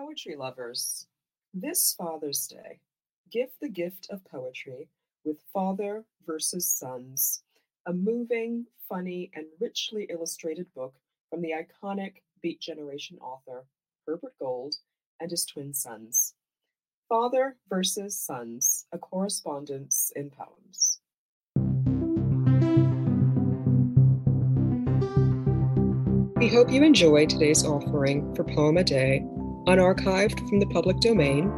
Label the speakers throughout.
Speaker 1: poetry lovers. This Father's Day, give the gift of poetry with Father versus Sons, a moving, funny, and richly illustrated book from the iconic Beat Generation author Herbert Gold and his twin sons. Father versus Sons, a correspondence in poems. We hope you enjoy today's offering for Poem a Day, unarchived from the public domain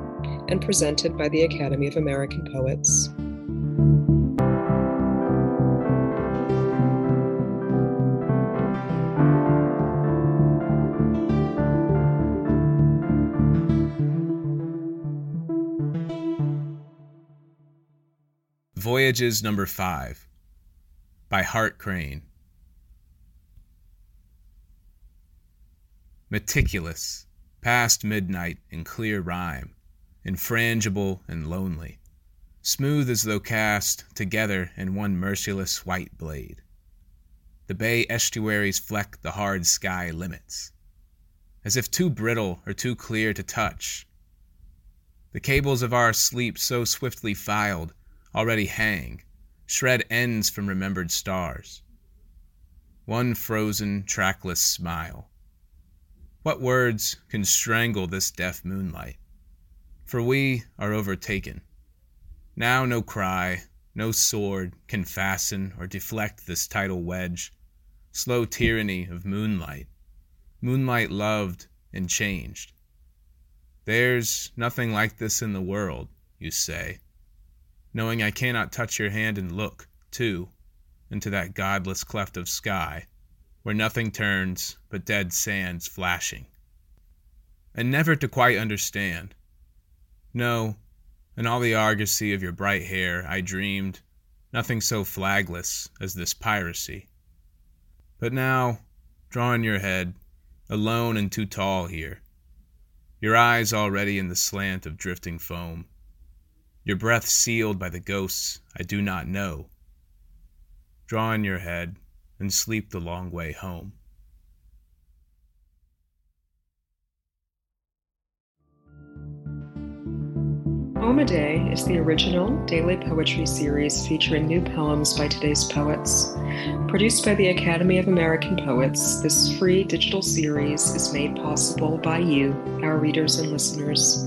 Speaker 1: and presented by the Academy of American Poets.
Speaker 2: Voyages Number 5 by Hart Crane. Meticulous, past midnight in clear rime, infrangible and lonely, smooth as though cast together in one merciless white blade. The bay estuaries fleck the hard sky limits, as if too brittle or too clear to touch. The cables of our sleep so swiftly filed already hang, shred ends from remembered stars. One frozen, trackless smile what words can strangle this deaf moonlight? For we are overtaken. Now no cry, no sword can fasten or deflect this tidal wedge. Slow tyranny of moonlight. Moonlight loved and changed. There's nothing like this in the world, you say, knowing I cannot touch your hand and look, too, into that godless cleft of sky where nothing turns but dead sands flashing. And never to quite understand. No, in all the argosy of your bright hair, I dreamed nothing so flagless as this piracy. But now, drawing your head, alone and too tall here, your eyes already in the slant of drifting foam, your breath sealed by the ghosts I do not know, drawing your head, and sleep the long way home.
Speaker 1: Poem a Day is the original daily poetry series featuring new poems by today's poets. Produced by the Academy of American Poets, this free digital series is made possible by you, our readers and listeners.